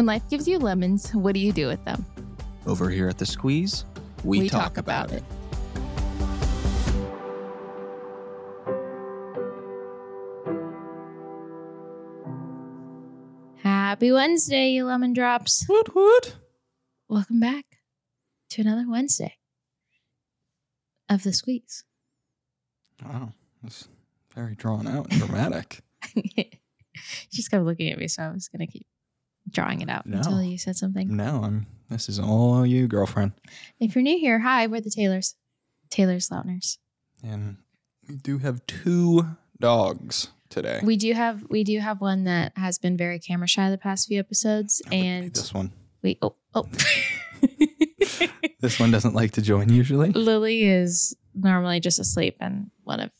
When life gives you lemons, what do you do with them? Over here at the squeeze, we, talk, about, it. Happy Wednesday, you lemon drops. Woot woot. Welcome back to another Wednesday of the squeeze. Wow, that's very drawn out and dramatic. She's kept looking at me, so I was going to keep drawing it out No. until you said something. no, I'm. This is all you, girlfriend. If you're new here, hi, we're the Taylors. Taylor's Lautners. And we do have two dogs today. We do have we do have one that has been very camera shy the past few episodes, That would be and this one. we oh oh. This one doesn't like to join usually. Lily is normally just asleep in one of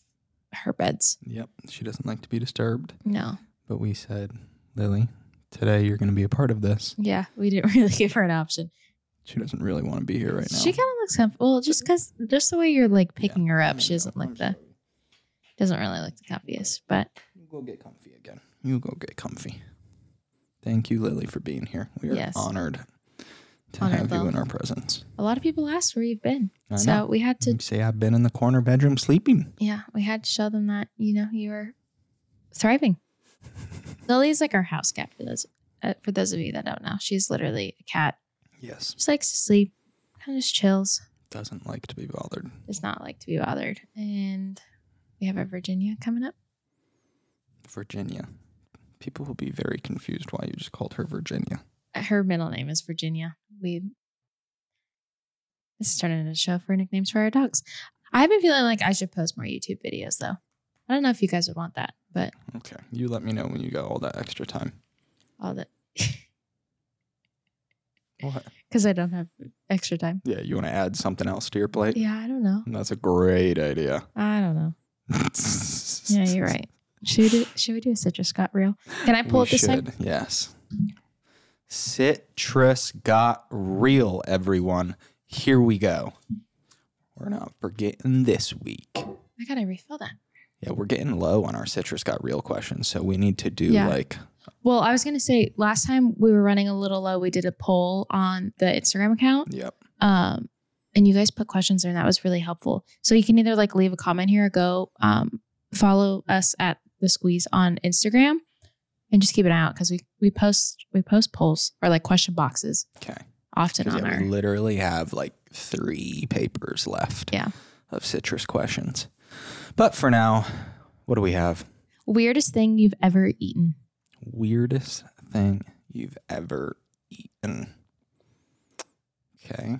her beds. Yep, she doesn't like to be disturbed. No, But we said, Lily, today you're going to be a part of this. yeah, we didn't really give her an option. She doesn't really want to be here right now. She kind of looks comfortable, just because just the way you're like picking her up, she doesn't look the doesn't really look the comfiest. But You go get comfy again. You go get comfy. Thank you, Lily, for being here. We are Yes. honored to Honored, have you in our presence. a lot of people asked where you've been, I so know. we had to You say I've been in the corner bedroom sleeping. yeah, we had to show them that you know you were thriving. Lily's like our house cat for those uh, for those of you that don't know. She's literally a cat. Yes. Just likes to sleep, kind of just chills. Doesn't like to be bothered. Does not like to be bothered. And we have our Virginia coming up. Virginia. People will be very confused why you just called her Virginia. Her middle name is Virginia. We this is turning into a show for nicknames for our dogs. I've been feeling like I should post more YouTube videos though. I don't know if you guys would want that, but Okay. You let me know when you got all that extra time. all that. What? because I don't have extra time. Yeah, you want to add something else to your plate? Yeah, I don't know. That's a great idea. I don't know. Yeah, you're right. Should we do, should we do a citrus got real? Can I pull we it this time? should, Yes. Citrus got real, everyone. Here we go. We're not forgetting this week. I gotta refill that. Yeah, we're getting low on our citrus got real questions, so we need to do Yeah. like Well, I was gonna say last time we were running a little low. We did a poll on the Instagram account. yep. um, and you guys put questions there, and that was really helpful. So you can either like leave a comment here or go um, follow us at the Squeeze on Instagram, and just keep an eye out because we we post we post polls or like question boxes Okay. Often on yeah, our we literally have like three papers left. Yeah. Of citrus questions, but for now, what do we have? weirdest thing you've ever eaten. Weirdest thing you've ever eaten. Okay.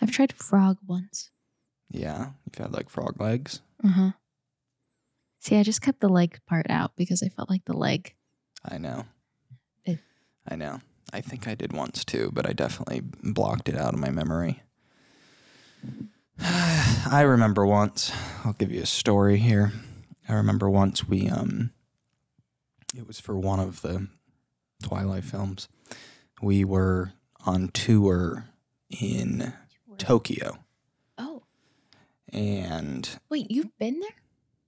I've tried frog once. Yeah. You've had like frog legs. Uh huh. See, I just kept the leg part out because I felt like the leg. I know. Eh. I know. I think I did once too, but I definitely blocked it out of my memory. I remember once. I'll give you a story here. I remember once we um it was for one of the Twilight films. We were on tour in Tokyo Oh, and wait, you've been there?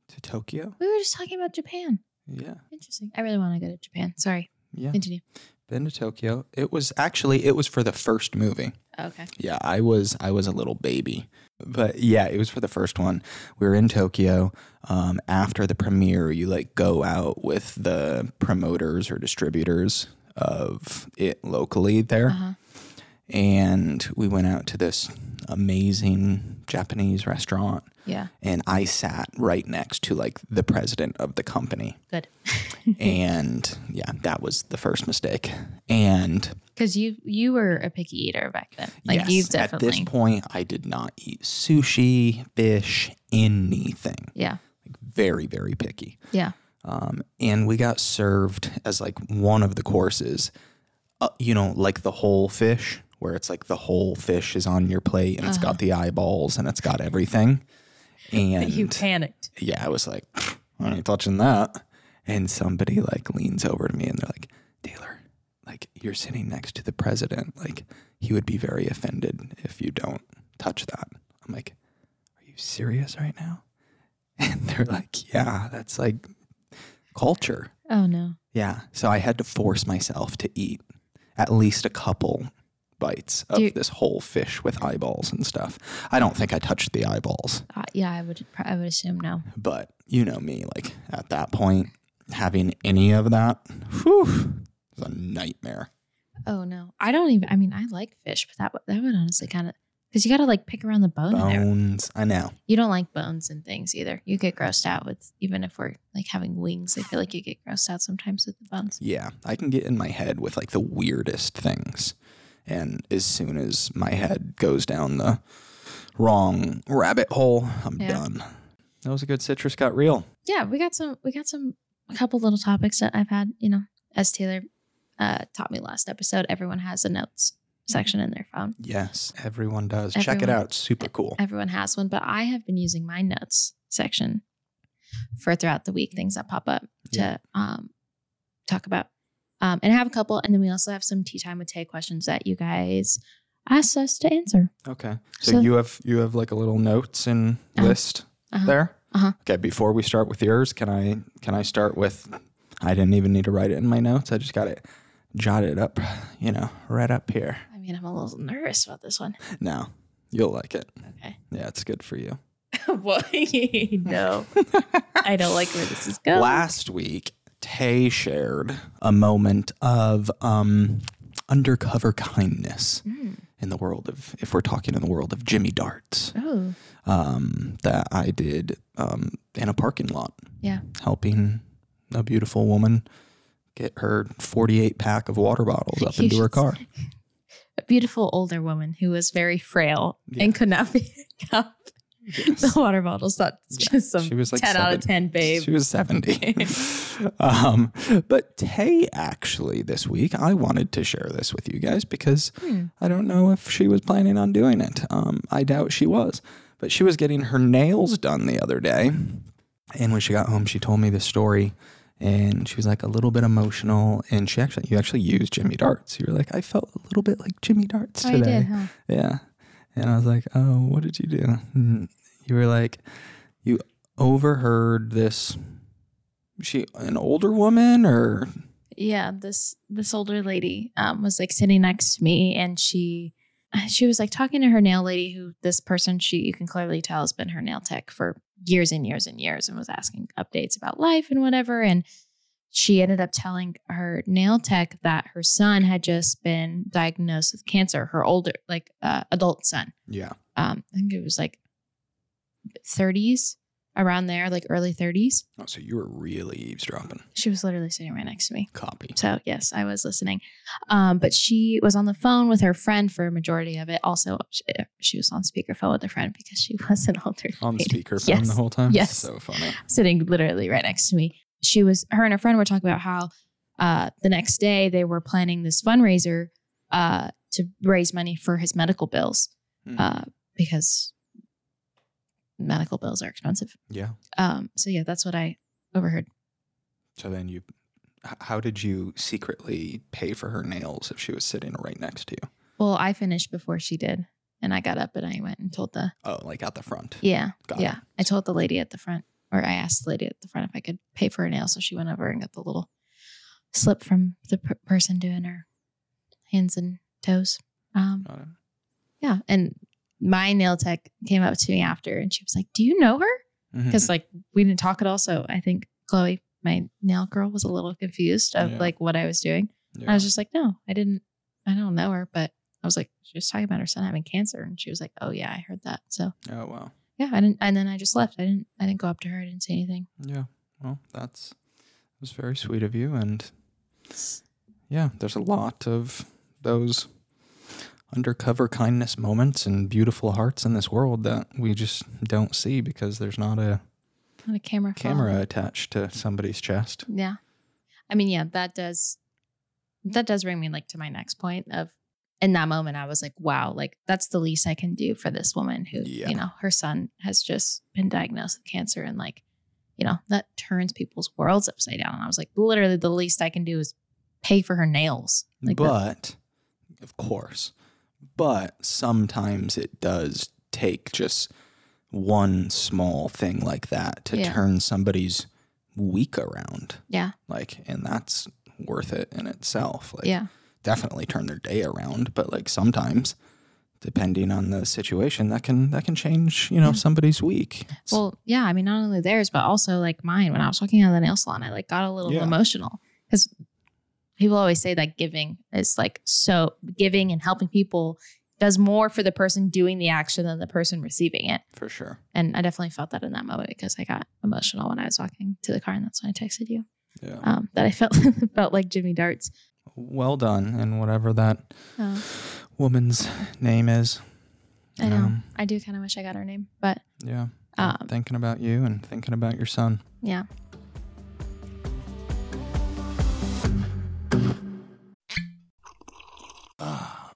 to Tokyo? We were just talking about Japan. Yeah. Interesting. I really want to go to Japan. Sorry. Yeah. Continue. Been to Tokyo. It was actually it was for the first movie. Okay. Yeah, I was I was a little baby, but yeah, it was for the first one. We were in Tokyo. Um, after the premiere, you like go out with the promoters or distributors of it locally there, Uh huh. and we went out to this amazing Japanese restaurant, Yeah. and I sat right next to like the president of the company Good. and yeah, that was the first mistake. And Because you you were a picky eater back then. Like yes, you at definitely. this point, I did not eat sushi, fish, anything. yeah. Like very, very picky. Yeah. Um, and we got served as like one of the courses, uh, you know, like the whole fish, where it's like the whole fish is on your plate and it's got the eyeballs and it's got everything. And you panicked. yeah, I was like, I ain't touching that. And somebody like leans over to me and they're like, Taylor, like you're sitting next to the president. Like he would be very offended if you don't touch that. I'm like, are you serious right now? And they're like, yeah, that's like culture. Oh no. Yeah. So I had to force myself to eat at least a couple bites of you- this whole fish with eyeballs and stuff. I don't think I touched the eyeballs. Uh, yeah, I would I would assume no. But you know me, like at that point, having any of that, whew, was a nightmare. Oh no. I don't even I mean I like fish, but that would that would honestly kind of because you got to like pick around the bone in there. Bones, I know. You don't like bones and things either. You get grossed out with even if we're like having wings. I feel like you get grossed out sometimes with the bones. Yeah, I can get in my head with like the weirdest things. And as soon as my head goes down the wrong rabbit hole, I'm Yeah. done. That was a good citrus got real. Yeah, we got some we got some a couple little topics that I've had, you know, as Taylor uh taught me last episode, everyone has a notes section in their phone. Yes, everyone does. Check it out. Super cool. Everyone has one, but I have been using my notes section for throughout the week things that pop up Yeah. to um talk about. Um and I have a couple and then we also have some tea time with Tay questions that you guys asked us to answer. Okay. So, So- you have you have like a little notes and Uh-huh. list Uh-huh. there? Uh-huh. Okay, before we start with yours, can I can I start with I didn't even need to write it in my notes. I just got it jotted up, you know, right up here. I mean, I'm a little nervous about this one. No. You'll like it. Okay. Yeah, it's good for you. what? no. I don't like where this is going. Last week, Tay shared a moment of um, undercover kindness Mm. in the world of, if we're talking in the world of Jimmy Darts, Oh. um, that I did um, in a parking lot, Yeah. helping a beautiful woman get her 48 pack of water bottles up into her car. A beautiful older woman who was very frail Yeah. and could not pick up Yes. the water bottles. That's Yeah. just some She was like 10 out of 10, babe. She was 70. um, but Tay, actually, this week, I wanted to share this with you guys because Hmm. I don't know if she was planning on doing it. Um, I doubt she was. But she was getting her nails done the other day. And when she got home, she told me the story. And she was like a little bit emotional. And she actually, you actually used Jimmy Darts. You were like, I felt a little bit like Jimmy Darts today. did, huh? Yeah. And I was like, oh, what did you do? And you were like, you overheard this. She an older woman or Yeah, this this older lady um, was like sitting next to me, and she she was like talking to her nail lady, who this person she you can clearly tell has been her nail tech for years and years and years, and was asking updates about life and whatever. And she ended up telling her nail tech that her son had just been diagnosed with cancer. Her older like uh, adult son, yeah. um, I think it was like thirties around there, like early thirties. Oh, so you were really eavesdropping. She was literally sitting right next to me. Copy. So yes, I was listening. Um, but she was on the phone with her friend for a majority of it. Also, she, she was on speakerphone with her friend because she was an older On speakerphone Yes. the whole time. Yes. So funny. sitting literally right next to me. She was her and her friend were talking about how uh, the next day they were planning this fundraiser uh, to raise money for his medical bills Hmm. uh, because medical bills are expensive. Yeah. Um, so yeah, that's what I overheard. So then you, how did you secretly pay for her nails if she was sitting right next to you? Well, I finished before she did, and I got up and I went and told the Oh, like at the front. Yeah. Got yeah. it. I told the lady at the front, or I asked the lady at the front if I could pay for her nails. So she went over and got the little slip from the per- person doing her hands and toes. Um, yeah. And my nail tech came up to me after and she was like, Do you know her? Mm-hmm. Because like we didn't talk at all. So I think Chloe, my nail girl, was a little confused of Yeah. like what I was doing. Yeah. I was just like, No, I didn't, I don't know her. But I was like, She was talking about her son having cancer. And she was like, Oh, yeah, I heard that. So oh wow. yeah, I didn't, and then I just left. I didn't, I didn't go up to her. I didn't say anything. Yeah. Well, that's was very sweet of you, and yeah, there's a lot of those undercover kindness moments and beautiful hearts in this world that we just don't see because there's not a Not a camera. camera attached to somebody's chest. Yeah. I mean, yeah, that does that does bring me like to my next point of in that moment I was like, wow, like that's the least I can do for this woman who, Yeah. you know, her son has just been diagnosed with cancer and like, you know, that turns people's worlds upside down. And I was like, literally the least I can do is pay for her nails. Like that- but of course, but sometimes it does take just one small thing like that to Yeah. turn somebody's week around. yeah. Like, and that's worth it in itself. Like, yeah. definitely turn their day around, but like sometimes, depending on the situation, that can that can change. You know, Yeah. somebody's week. It's- Well, yeah, I mean, not only theirs, but also like mine. When I was walking out of the nail salon, I like got a little Yeah. emotional because people always say that giving is like so giving and helping people does more for the person doing the action than the person receiving it. for sure. And I definitely felt that in that moment because I got emotional when I was walking to the car, and that's when I texted you. Yeah. Um, that I felt felt like Jimmy Darts. well done, and whatever that Um, woman's name is. I know. Um, I do kind of wish I got her name, but Yeah. um, thinking about you and thinking about your son. yeah.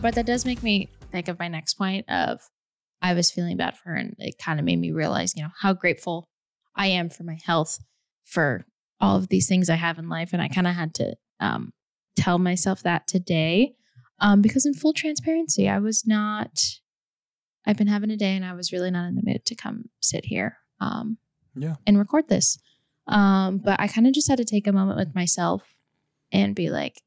But that does make me think of my next point of I was feeling bad for her and it kind of made me realize, you know, how grateful I am for my health, for all of these things I have in life. And I kind of had to um, tell myself that today um, because in full transparency, I was not, I've been having a day and I was really not in the mood to come sit here um, Yeah. and record this. Um, but I kind of just had to take a moment with myself and be like,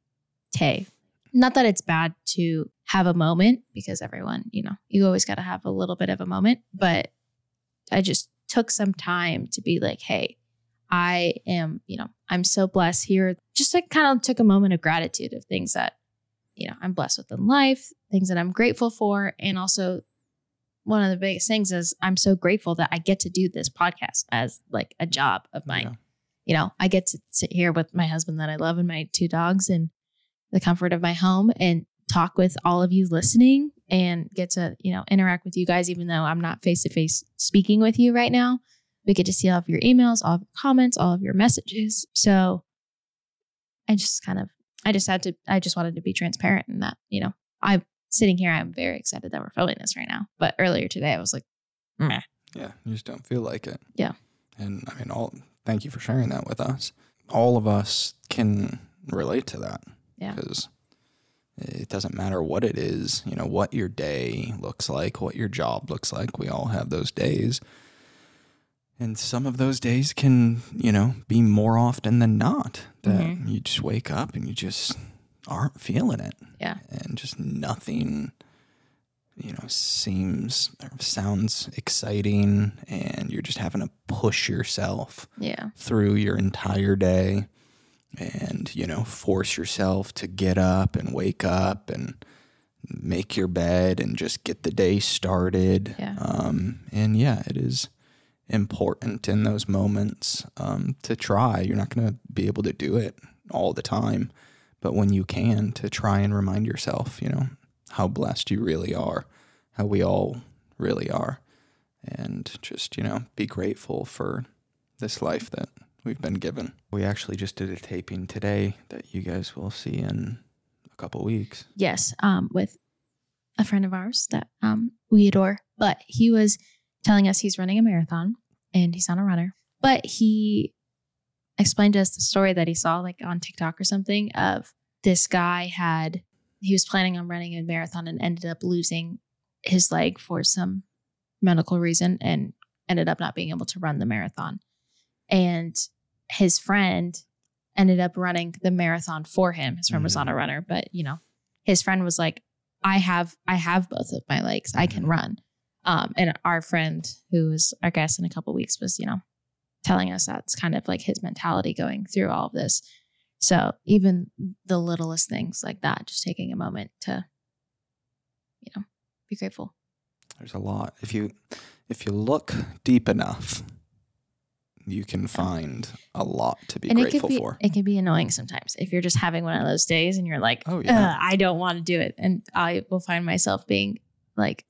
Tay, not that it's bad to have a moment because everyone, you know, you always got to have a little bit of a moment, but I just took some time to be like, hey, I am, you know, I'm so blessed here. Just like kind of took a moment of gratitude of things that, you know, I'm blessed with in life, things that I'm grateful for. And also, one of the biggest things is I'm so grateful that I get to do this podcast as like a job of mine. Yeah. You know, I get to sit here with my husband that I love and my two dogs and the comfort of my home and talk with all of you listening and get to, you know, interact with you guys, even though I'm not face to face speaking with you right now. We get to see all of your emails, all of your comments, all of your messages. So I just kind of, I just had to, I just wanted to be transparent in that, you know, I'm sitting here, I'm very excited that we're filming this right now. But earlier today, I was like, meh. Yeah. You just don't feel like it. Yeah. And I mean, all thank you for sharing that with us. All of us can relate to that. Yeah. Because it doesn't matter what it is, you know, what your day looks like, what your job looks like. We all have those days. And some of those days can, you know, be more often than not that Mhm. you just wake up and you just aren't feeling it. Yeah. And just nothing, you know, seems or sounds exciting. And you're just having to push yourself Yeah. through your entire day and you know force yourself to get up and wake up and make your bed and just get the day started Yeah. um, and yeah it is important in those moments um, to try you're not going to be able to do it all the time but when you can to try and remind yourself you know how blessed you really are how we all really are and just you know be grateful for this life that we've been given. We actually just did a taping today that you guys will see in a couple weeks. Yes, um, with a friend of ours that um, we adore. But he was telling us he's running a marathon and he's not a runner. But he explained to us the story that he saw like on TikTok or something of this guy had he was planning on running a marathon and ended up losing his leg for some medical reason and ended up not being able to run the marathon. And his friend ended up running the marathon for him. His friend was not a runner, but you know, his friend was like, I have I have both of my legs. I can Mhm. run. Um, and our friend who was our guest in a couple weeks was, you know, telling us that's kind of like his mentality going through all of this. So even the littlest things like that, just taking a moment to, you know, be grateful. There's a lot. If you if you look deep enough, you can find a lot to be and it grateful can be for. it can be annoying sometimes if you're just having one of those days and you're like, Oh, yeah. I don't want to do it, and I will find myself being like,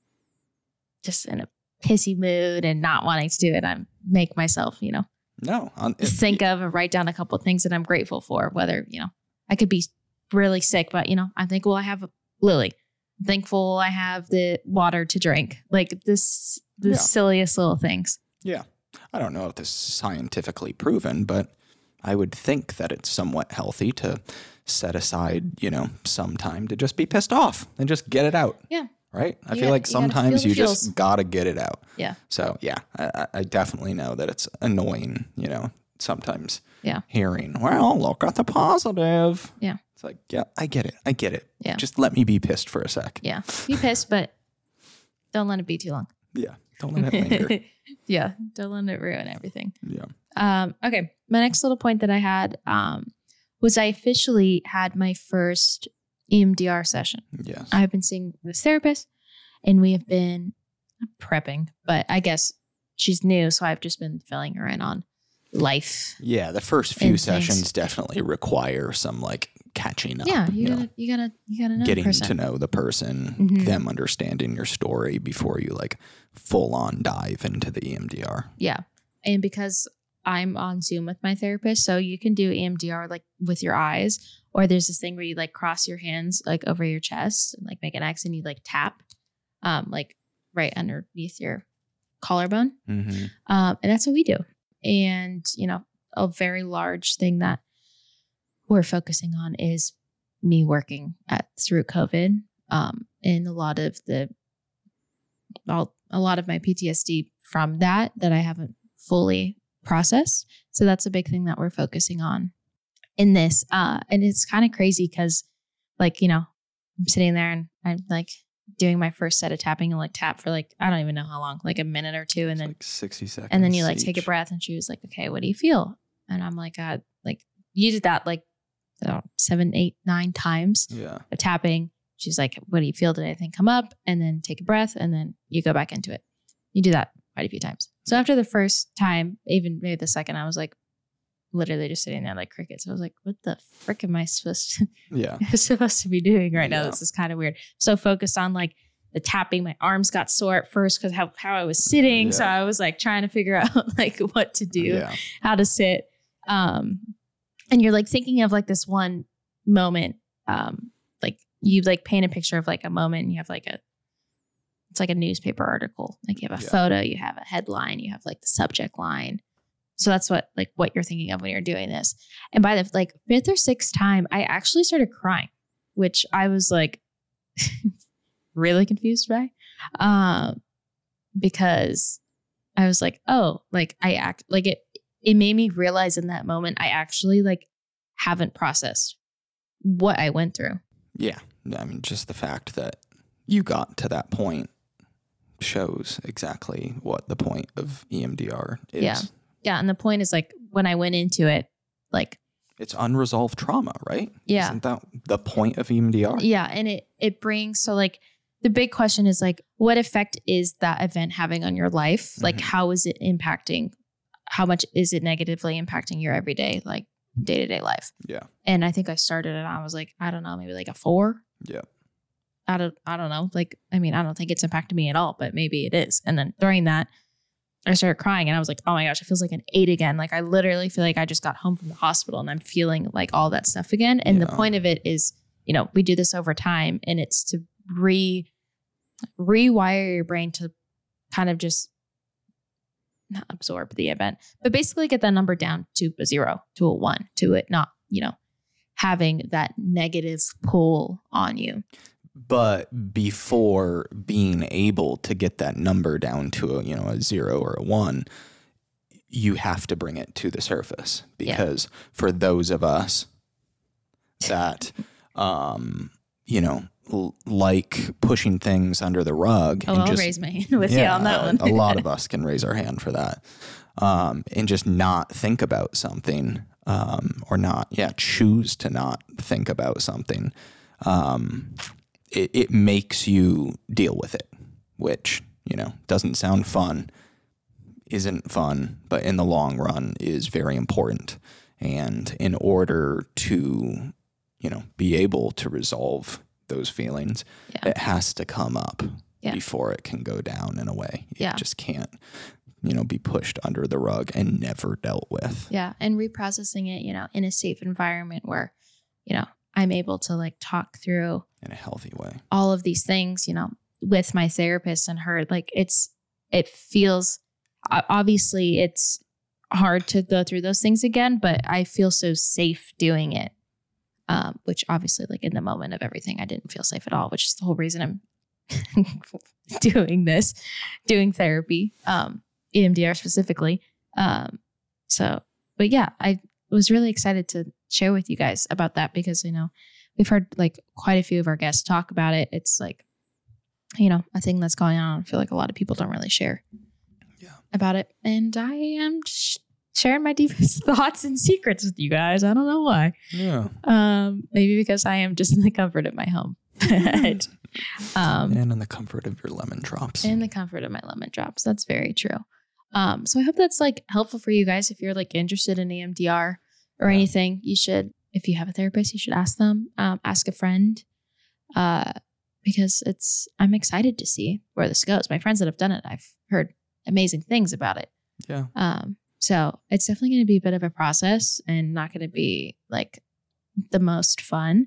just in a pissy mood and not wanting to do it. I make myself, you know, No, on, it- think of and write down a couple of things that I'm grateful for. Whether you know, I could be really sick, but you know, I'm thankful I have a Lily. I'm thankful I have the water to drink. Like this, the Yeah. silliest little things. I don't know if this is scientifically proven, but I would think that it's somewhat healthy to set aside, you know, some time to just be pissed off and just get it out. Yeah. Right. I You feel gotta- like you sometimes the you just gotta get it out. Yeah. So yeah, I, I- I definitely know that it's annoying. You know, sometimes. Yeah. Hearing, well, look at the positive. Yeah. It's like, yeah, I get it. I get it. Yeah. Just let me be pissed for a sec. Yeah, be pissed, but don't let it be too long. Yeah. Don't let it linger. yeah, don't let it ruin everything. yeah. Um, okay, my next little point that I had um, was I officially had my first EMDR session. Yes. I've been seeing this therapist, and we have been prepping, but I guess she's new, so I've just been filling her in on life. Yeah, the first few and things. sessions definitely require some like catching up. yeah, you know, gotta, you gotta, you gotta know getting to know the person, Mhm. them understanding your story before you like full on dive into the EMDR. Yeah. And because I'm on Zoom with my therapist, so you can do EMDR like with your eyes, or there's this thing where you like cross your hands like over your chest and like make an X and you like tap, um, like right underneath your collarbone. Mm-hmm. Um, and that's what we do. And, you know, a very large thing that we're focusing on is me working at through COVID. Um, and a lot of the, all, a lot of my PTSD from that, that I haven't fully processed. So that's a big thing that we're focusing on in this. Uh, and it's kind of crazy because like, you know, I'm sitting there and I'm like doing my first set of tapping and like tap for like, I don't even know how long, like a minute or two. And then like sixty seconds, and then you like take a breath and she was like okay what do you feel and i'm like god like you did that like know, seven eight nine times Yeah, of tapping. She's like what do you feel? Did anything come up? And then take a breath and then you go back into it. You do that quite a few times. So after the first time even maybe the second i was like literally just sitting there like crickets. I was like what the frick am i supposed to yeah, supposed to be doing right now. Yeah. This is kind of weird. So focused on like the tapping, my arms got sore at first because how, how I was sitting. So I was like trying to figure out like what to do, yeah, how to sit. Um, and you're like thinking of like this one moment, um, like you like paint a picture of like a moment and you have like a, it's like a newspaper article. Like you have a Yeah. photo, you have a headline, you have like the subject line. So that's what like what you're thinking of when you're doing this. And by the like fifth or sixth time, I actually started crying, which I was like really confused by. Um because I was like, oh, like I act like it it made me realize in that moment I actually like haven't processed what I went through. yeah. I mean, just the fact that you got to that point shows exactly what the point of EMDR is. Yeah. Yeah. And the point is like when I went into it, like It's unresolved trauma, right? Yeah. Isn't that the point of EMDR? Yeah, and it it brings so like the big question is like what effect is that event having on your life? Like Mhm. how is it impacting how much is it negatively impacting your everyday like day-to-day life? Yeah. And I think I started it I was like I don't know, maybe like a 4. Yeah. I don't I don't know. Like I mean, I don't think it's impacted me at all, but maybe it is. And then during that I started crying and I was like, oh my gosh, it feels like an eight again. Like I literally feel like I just got home from the hospital and I'm feeling like all that stuff again. And the point of it is, you know, we do this over time and it's to re rewire your brain to kind of just not absorb the event, but basically get that number down to a zero, to a one, to it not, you know, having that negative pull on you. But before being able to get that number down to a, you know, a zero or a one, you have to bring it to the surface because for those of us that um you know like pushing things under the rug Oh, and I'll just raise my hand with you on that one. a lot of us can raise our hand for that um and just not think about something um or not yeah choose to not think about something um it, it makes you deal with it which you know doesn't sound fun isn't fun, but in the long run is very important. And in order to, you know, be able to resolve those feelings, Yeah. it has to come up Yeah. before it can go down in a way. It Yeah. just can't, you know, be pushed under the rug and never dealt with. Yeah. And reprocessing it, you know, in a safe environment where, you know, I'm able to like talk through In a healthy way. all of these things, you know, with my therapist and her. Like it's, it feels, obviously it's hard to go through those things again, but I feel so safe doing it. Um, which obviously, like in the moment of everything, I didn't feel safe at all, which is the whole reason I'm doing this, doing therapy, um, EMDR specifically. Um, so, but yeah, I was really excited to share with you guys about that because, you know, we've heard like quite a few of our guests talk about it. It's like, you know, a thing that's going on. I feel like a lot of people don't really share Yeah. about it. And I am sh- sharing my deepest thoughts and secrets with you guys. I don't know why. Yeah. Um, maybe because I am just in the comfort of my home. But, um, and in the comfort of your lemon drops. in the comfort of my lemon drops. That's very true. Um, so I hope that's like helpful for you guys. If you're like interested in EMDR or Yeah. anything, you should, if you have a therapist, you should ask them, um, ask a friend, uh, because it's, I'm excited to see where this goes. My friends that have done it, I've heard amazing things about it. yeah. Um, so it's definitely going to be a bit of a process and not going to be like the most fun.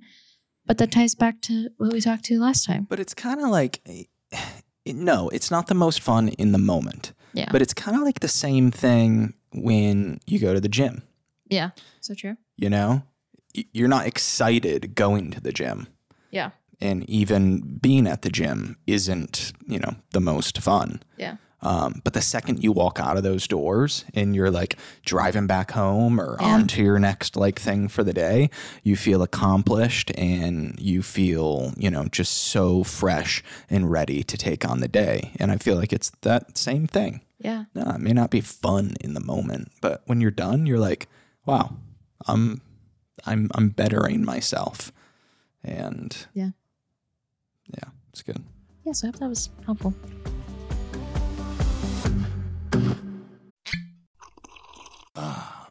But that ties back to what we talked to last time. But it's kind of like, eh, no, it's not the most fun in the moment. Yeah. But it's kind of like the same thing when you go to the gym. Yeah. So true. You know, you're not excited going to the gym. Yeah. And even being at the gym isn't, you know, the most fun. Yeah. Um, but the second you walk out of those doors and you're like driving back home or Yeah. on to your next like thing for the day, you feel accomplished and you feel, you know, just so fresh and ready to take on the day. And I feel like it's that same thing. Yeah. No, it may not be fun in the moment, but when you're done, you're like, wow, I'm I'm I'm bettering myself. And Yeah. Yeah, it's good. Yeah, so I hope that was helpful.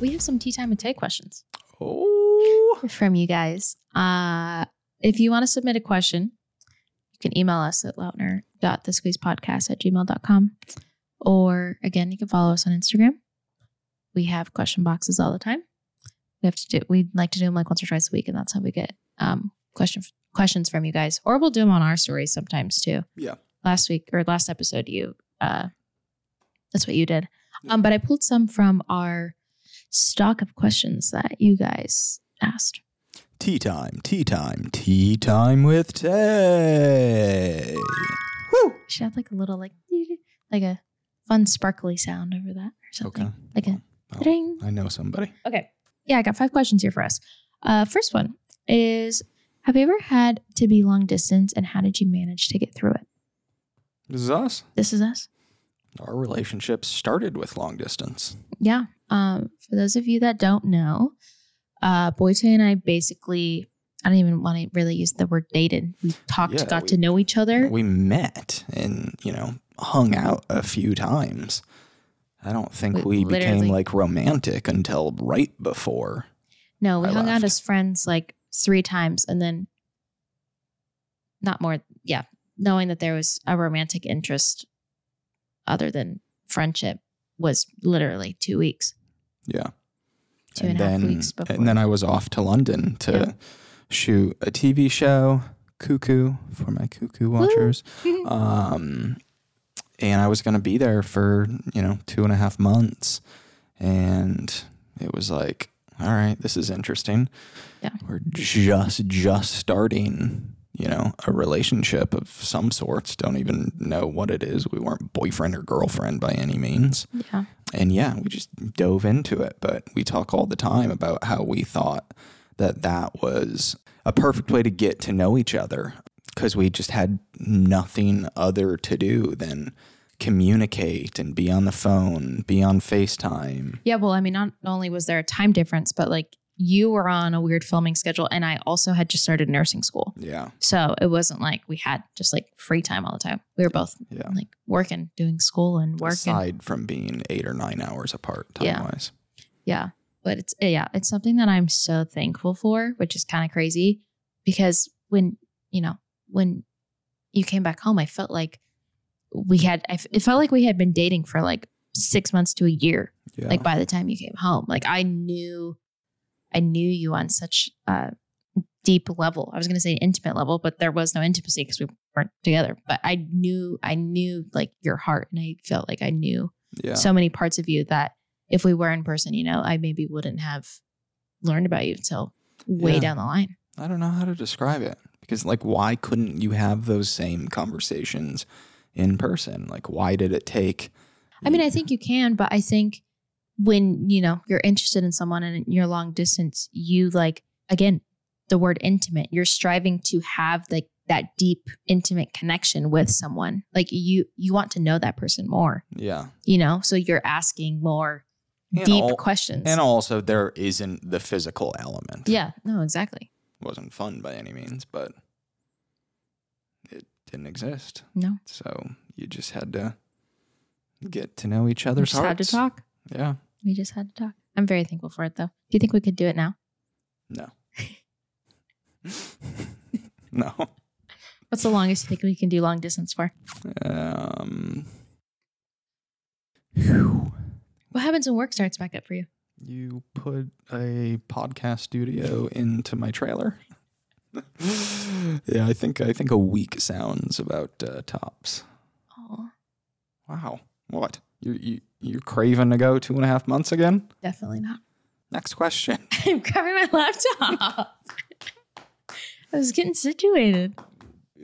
We have some tea time and take questions Oh, from you guys. Uh, if you want to submit a question, you can email us at lautner.thesqueezepodcast at gmail.com. Or again, you can follow us on Instagram. We have question boxes all the time. We have to do, we like to do them like once or twice a week, and that's how we get um, question, questions from you guys. Or we'll do them on our stories sometimes too. yeah. last week or last episode you uh that's what you did um but i pulled some from our stock of questions that you guys asked Tea time, tea time, tea time with Tay. Woo! should have like a little like like a fun sparkly sound over that or something Okay. like a Oh, ding I know somebody. okay yeah i got five questions here for us uh first one is have you ever had to be long distance and how did you manage to get through it This is us. this is us Our relationship started with long distance. Yeah. Um, for those of you that don't know, uh, Boyte and I basically, I don't even want to really use the word dated. We talked, Yeah, got we- to know each other. We met and, you know, hung out a few times. I don't think We we, became like romantic until right before. no, we I hung out as friends like three times and then not more. Yeah. Knowing that there was a romantic interest other than friendship was literally two weeks, Yeah. two and a half weeks before. And then I was off to London to Yeah. shoot a TV show, Cuckoo, for my Cuckoo watchers. um, and I was going to be there for, you know, two and a half months. And it was like, all right, this is interesting. Yeah. We're just, just starting, you know, a relationship of some sorts. Don't even know what it is. We weren't boyfriend or girlfriend by any means. yeah. And yeah, we just dove into it. But we talk all the time about how we thought that that was a perfect way to get to know each other because we just had nothing other to do than communicate and be on the phone, be on FaceTime. Yeah, well, I mean, not only was there a time difference, but like you were on a weird filming schedule, and I also had just started nursing school. Yeah. So it wasn't like we had just like free time all the time. We were both Yeah. like working, doing school and working. Aside from being eight or nine hours apart time Yeah. wise. Yeah. But it's, yeah, it's something that I'm so thankful for, which is kind of crazy because when, you know, when you came back home, I felt like we had, I f- it felt like we had been dating for like six months to a year. Yeah. like by the time you came home like i knew i knew you on such a deep level i was going to say intimate level but there was no intimacy because we weren't together but i knew i knew like your heart and i felt like i knew yeah. so many parts of you that if we were in person you know i maybe wouldn't have learned about you until way Yeah. down the line I don't know how to describe it because, like, why couldn't you have those same conversations in person? Like, why did it take? I mean, I think you can, but I think when you know you're interested in someone and you're long distance, you like again the word intimate. You're striving to have like that deep, intimate connection with someone. Like you, you want to know that person more. Yeah, You know, so you're asking more And deep al- questions. and also there isn't the physical element. yeah, no, exactly. wasn't fun by any means, but it didn't exist. No, So you just had to get to know each other's just had to talk. Yeah. We just had to talk. I'm very thankful for it, though. Do you think we could do it now? No. no. What's the longest you think we can do long distance for? Um. What happens when work starts back up for you? You put a podcast studio into my trailer. yeah, I think I think a week sounds about uh, tops. Oh, Wow, what you you you're craving to go two and a half months again? definitely not. Next question. I'm grabbing my laptop. I was getting situated.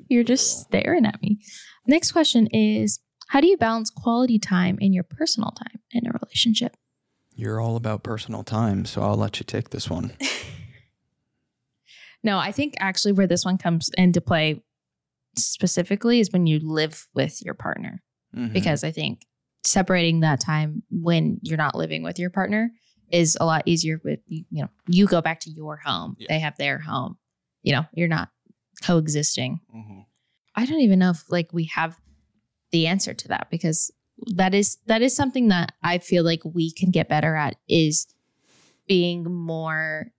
You're just staring at me. Next question is How do you balance quality time in your personal time in a relationship? You're all about personal time, so I'll let you take this one. No, I think actually where this one comes into play specifically is when you live with your partner. Mhm. Because I think separating that time when you're not living with your partner is a lot easier with you know, you go back to your home. Yeah. They have their home. You know, you're not coexisting. Mhm. I don't even know if like we have the answer to that because that is that is something that I feel like we can get better at is being more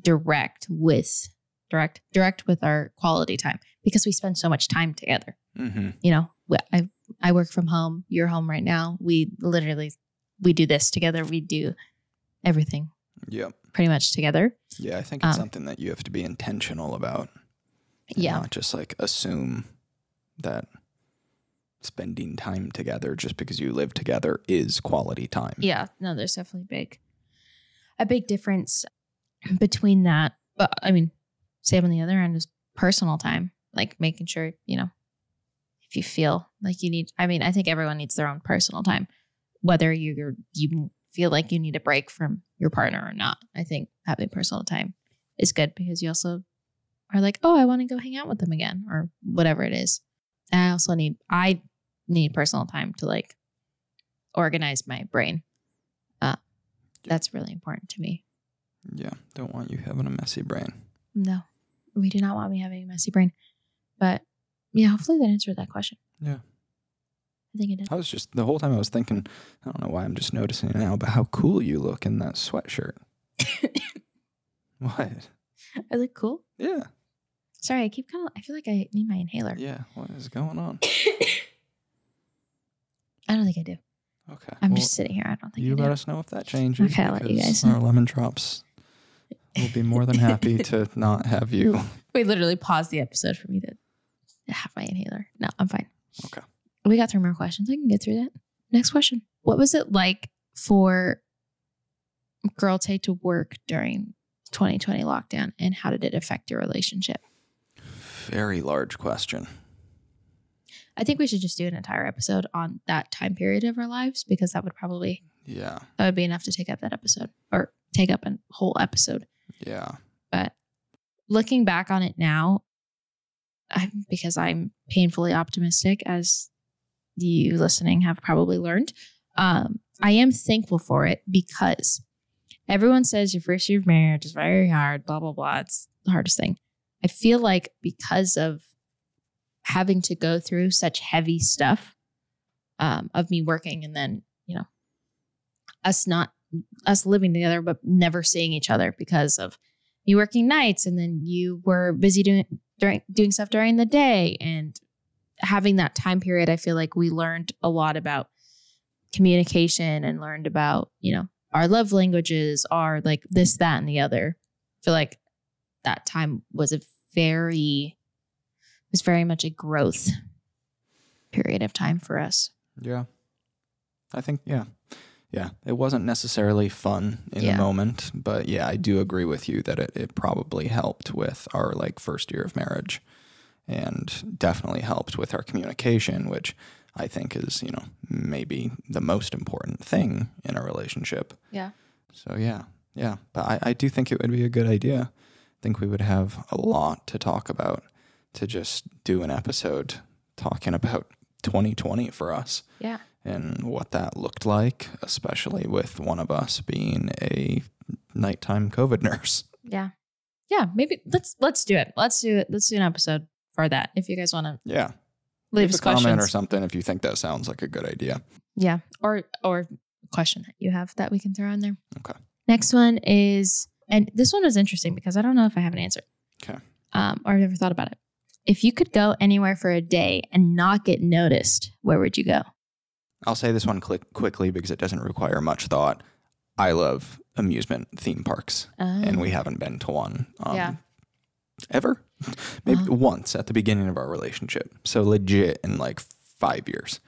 direct with direct direct with our quality time because we spend so much time together. Mhm. You know, I I work from home. You're home right now. We literally we do this together. We do everything Yeah. pretty much together. Yeah, I think it's Um, something that you have to be intentional about. Yeah. Not just like assume that spending time together just because you live together is quality time. Yeah, no, there's definitely big a big difference between that. But I mean, same on the other end is personal time, like making sure, you know, if you feel like you need I mean, I think everyone needs their own personal time, whether you're you feel like you need a break from your partner or not. I think having personal time is good because you also are like, oh, I want to go hang out with them again or whatever it is. And I also need I need personal time to like organize my brain. Uh, that's really important to me. Yeah. Don't want you having a messy brain. No, we do not want me having a messy brain. But yeah, hopefully that answered that question. Yeah. I think it did. I was just the whole time I was thinking, I don't know why I'm just noticing it now, but how cool you look in that sweatshirt. what? I look cool. Yeah. Sorry, I keep kind of. I feel like I need my inhaler. Yeah. What is going on? I don't think I do. Okay. I'm well, just sitting here. I don't think You I do. let us know if that changes. Okay, I'll let you guys know. Our lemon drops will be more than happy to not have you. We literally paused the episode for me to have my inhaler. No, I'm fine. Okay. We got three more questions. I can get through that. Next question. What was it like for Girl Tay to work during 2020 lockdown and how did it affect your relationship? Very large question. I think we should just do an entire episode on that time period of our lives because that would probably Yeah. that would be enough to take up that episode or take up a whole episode. Yeah. But looking back on it now, I, because I'm painfully optimistic, as you listening have probably learned, um, I am thankful for it because everyone says your first year of marriage is very hard, blah, blah, blah. It's the hardest thing. I feel like because of having to go through such heavy stuff um, of me working and then, you know, us not, us living together, but never seeing each other because of me working nights and then you were busy doing during doing stuff during the day and having that time period i feel like we learned a lot about communication and learned about you know our love languages are like this that and the other i feel like that time was a very was very much a growth period of time for us Yeah. I think, yeah. Yeah. It wasn't necessarily fun in Yeah. the moment, but yeah, I do agree with you that it, it probably helped with our like first year of marriage and definitely helped with our communication, which I think is, you know, maybe the most important thing in a relationship. yeah So yeah, yeah. But I, I do think it would be a good idea. I think we would have a lot to talk about to just do an episode talking about 2020 for us yeah and what that looked like, especially with one of us being a nighttime COVID nurse. yeah yeah maybe let's let's do it let's do it let's do an episode for that if you guys want to Yeah. leave a comment or something if you think that sounds like a good idea. Yeah, or or question that you have that we can throw in there. Okay. Next one is, and this one is interesting because I don't know if I have an answer. Okay. Um, or I've never thought about it. If you could go anywhere for a day and not get noticed, where would you go? I'll say this one click quickly because it doesn't require much thought. I love amusement theme parks, and we haven't been to one. Um, Yeah. Ever? Maybe Uh-huh. once at the beginning of our relationship. So legit in like five years.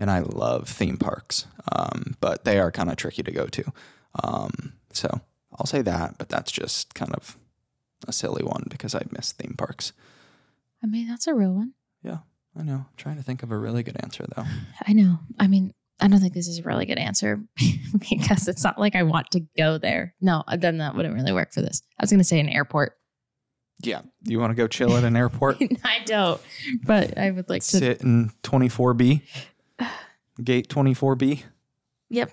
And I love theme parks, um, but they are kind of tricky to go to. Um, so I'll say that, but that's just kind of a silly one because I miss theme parks. I mean, that's a real one. I know. I'm trying to think of a really good answer though. I know. I mean, I don't think this is a really good answer because it's not like I want to go there. No, uh, then that wouldn't really work for this. I was going to say an airport. Yeah. You want to go chill at an airport? I don't, but I would like to. Sit in 24B? Gate 24B? Yep.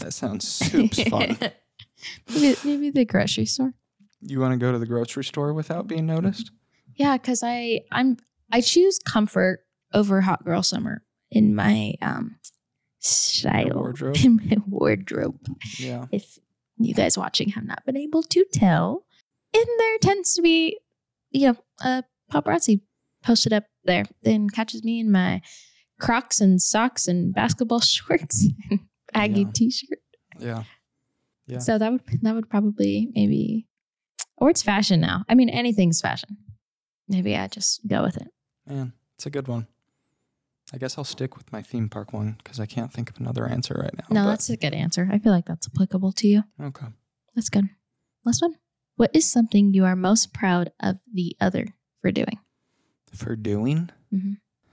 That sounds soups fun. maybe, maybe the grocery store. You want to go to the grocery store without being noticed? Yeah, because I I'm I choose comfort over hot girl summer in my um style wardrobe? in my wardrobe. Yeah. If you guys watching have not been able to tell, and there tends to be, you know, a paparazzi posted up there, then catches me in my Crocs and socks and basketball shorts and Aggie Yeah. t-shirt. Yeah. Yeah. So that would that would probably maybe, or it's fashion now. I mean, anything's fashion. Maybe I just go with it. Man, it's a good one. I guess I'll stick with my theme park one because I can't think of another answer right now. No, but- that's a good answer. I feel like that's applicable to you. okay. That's good. Last one. What is something you are most proud of the other for doing? For doing?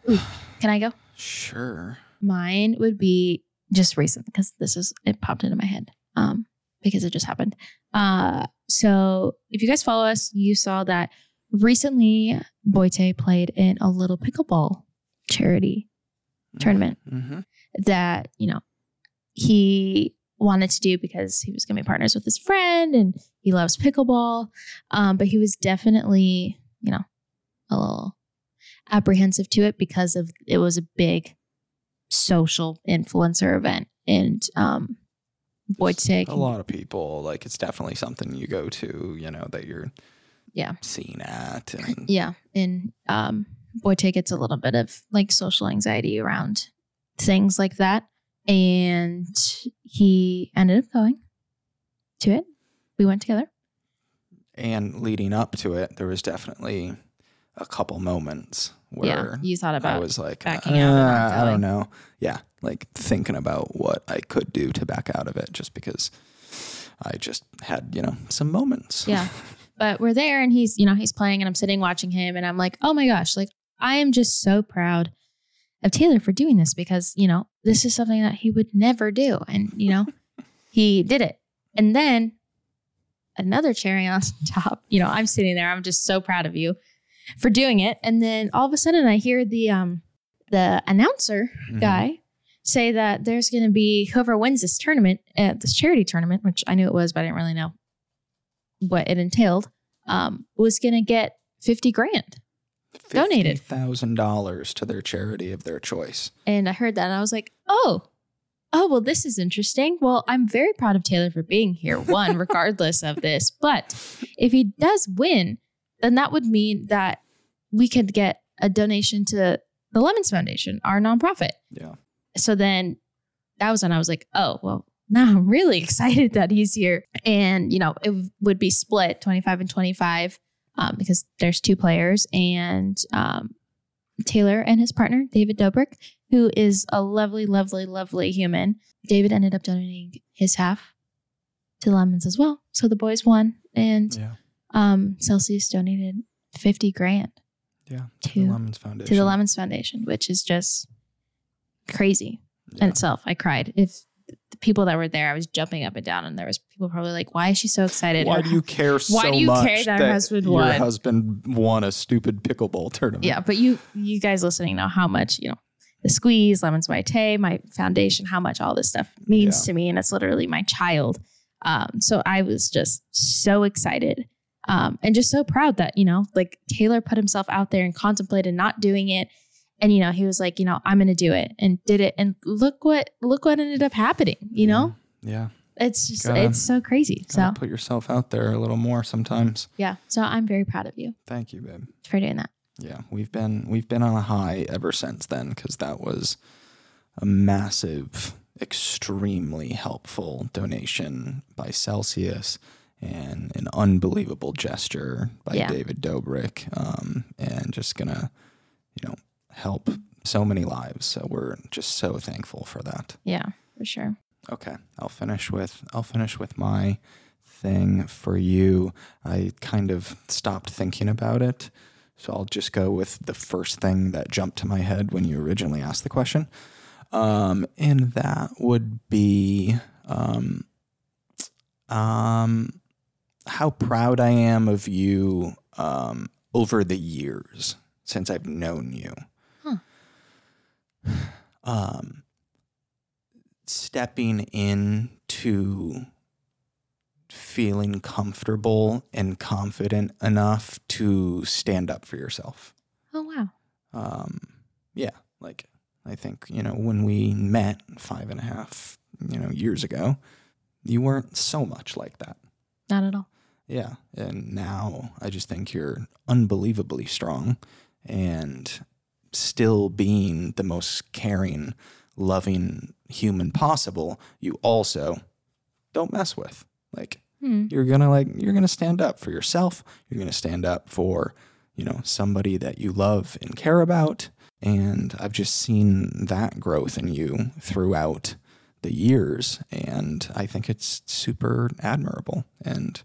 Can I go? Sure. Mine would be just recent because this is it popped into my head. Um, because it just happened. Uh, so if you guys follow us, you saw that recently Boite played in a little pickleball charity tournament Mm-hmm. that you know he wanted to do because he was going to be partners with his friend and he loves pickleball um, but he was definitely you know a little apprehensive to it because of it was a big social influencer event and um Boyce A lot of people, like, it's definitely something you go to, you know, that you're Yeah. seen at. And yeah and um Boyte gets a little bit of like social anxiety around things like that and he ended up going to it. We went together. And leading up to it, there was definitely a couple moments yeah, where you thought I about was like, backing out "Uh, I don't know. Yeah, like thinking about what I could do to back out of it just because I just had, you know, some moments. Yeah. But we're there and he's, you know, he's playing and I'm sitting watching him and I'm like, oh my gosh, like I am just so proud of Taylor for doing this because, you know, this is something that he would never do. And, you know, he did it. And then another cherry on top, you know, I'm sitting there, I'm just so proud of you for doing it. And then all of a sudden I hear the um the announcer Mhm. guy say that there's going to be whoever wins this tournament at this charity tournament, which I knew it was, but I didn't really know what it entailed, um, was going to get 50 grand. donated. thousand dollars to their charity of their choice. And I heard that and I was like, oh, oh, well, this is interesting. Well, I'm very proud of Taylor for being here, one, regardless of this. But if he does win, then that would mean that we could get a donation to the Lemons Foundation, our nonprofit. Yeah. so then that was when I was like, oh, well, now I'm really excited that he's here. And, you know, it w- would be split 25 and 25 um, because there's two players and um, Taylor and his partner, David Dobrik, who is a lovely, lovely, lovely human. David ended up donating his half to the Lemons as well. So the boys won and Yeah. um, Celsius donated 50 grand Yeah. To- the Lemons Foundation. to the Lemons Foundation, which is just crazy Yeah. in itself. I cried. If the people that were there, I was jumping up and down, and there was people probably like, "Why is she so excited?" Why Her- do you care so Why do you much care that her husband your won? husband won a stupid pickleball tournament? Yeah, but you you guys listening know how much you know the squeeze, lemons by Tay, my foundation, how much all this stuff means Yeah. to me, and it's literally my child. Um, so I was just so excited. Um, and just so proud that, you know, like Taylor put himself out there and contemplated not doing it. And, you know, he was like, you know, I'm going to do it and did it. And look what, look what ended up happening, you know, Yeah. it's just, Gotta- it's so crazy. So put yourself out there a little more sometimes. yeah. So I'm very proud of you Thank you, babe. for doing that. Yeah, we've been we've been on a high ever since then because that was a massive, extremely helpful donation by Celsius and an unbelievable gesture by Yeah. David Dobrik, um, and just gonna, you know, help so many lives. So we're just so thankful for that. Yeah, for sure. Okay, I'll finish with I'll finish with my thing for you. I kind of stopped thinking about it, so I'll just go with the first thing that jumped to my head when you originally asked the question. Um, and that would be um, um, how proud I am of you um, over the years since I've known you. Um, stepping into feeling comfortable and confident enough to stand up for yourself. Oh, wow. Um, yeah, like I think, you know, when we met five and a half, you know, years ago, you weren't so much like that. Not at all. Yeah. And now I just think you're unbelievably strong and still being the most caring, loving human possible, you also don't mess with. Like, Hmm. you're gonna like you're gonna stand up for yourself you're gonna stand up for you know somebody that you love and care about and i've just seen that growth in you throughout the years and i think it's super admirable and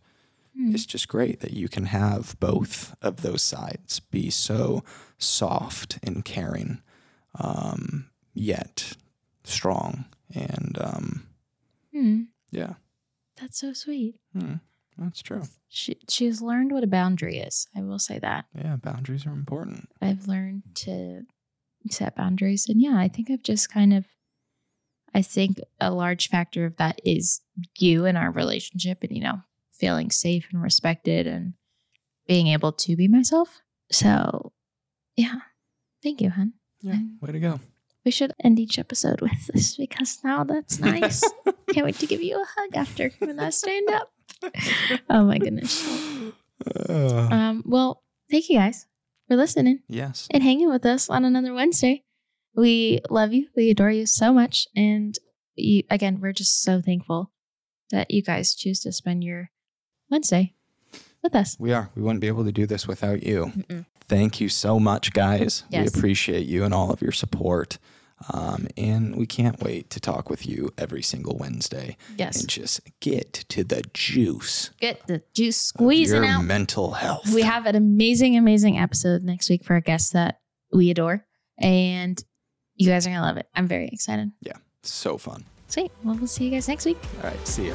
Hmm. it's just great that you can have both of those sides be so soft and caring um, yet strong and um, Hmm. yeah That's so sweet. Hmm, that's true She she has learned what a boundary is. I will say that. Yeah, boundaries are important. I've learned to set boundaries. And yeah, I think I've just kind of, I think a large factor of that is you and our relationship and, you know, feeling safe and respected and being able to be myself. So yeah, thank you, hun. Yeah, way to go. We should end each episode with this because now that's nice. Can't wait to give you a hug after when I stand up. Oh my goodness. Uh, Um, well, thank you guys for listening. yes. and hanging with us on another Wednesday. We love you. We adore you so much. And you, again, we're just so thankful that you guys choose to spend your Wednesday with us. We are. We wouldn't be able to do this without you. Mm-mm. Thank you so much, guys. Yes. We appreciate you and all of your support. Um, and we can't wait to talk with you every single Wednesday Yes. and just get to the juice Get the juice squeezing your out. mental health. We have an amazing, amazing episode next week for a guest that we adore. And you guys are going to love it. I'm very excited. Yeah. So fun. Sweet. Well, we'll see you guys next week. All right. See ya.